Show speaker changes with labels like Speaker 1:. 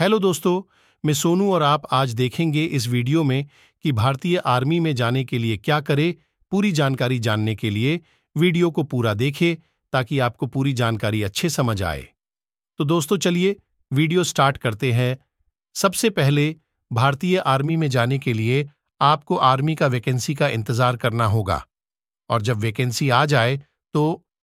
Speaker 1: Hello दोस्तों, मैं सोनू और आप आज देखेंगे इस वीडियो में कि भारतीय आर्मी में जाने के लिए क्या करें, पूरी जानकारी जानने के लिए वीडियो को पूरा देखें ताकि आपको पूरी जानकारी अच्छे समझ आए। तो दोस्तों चलिए वीडियो स्टार्ट करते हैं। सबसे पहले, भारतीय आर्मी में जाने के लिए आपको आर्मी का वैकेंसी का इंतज़ार करना होगा। और जब वैकेंसी आ जाए तो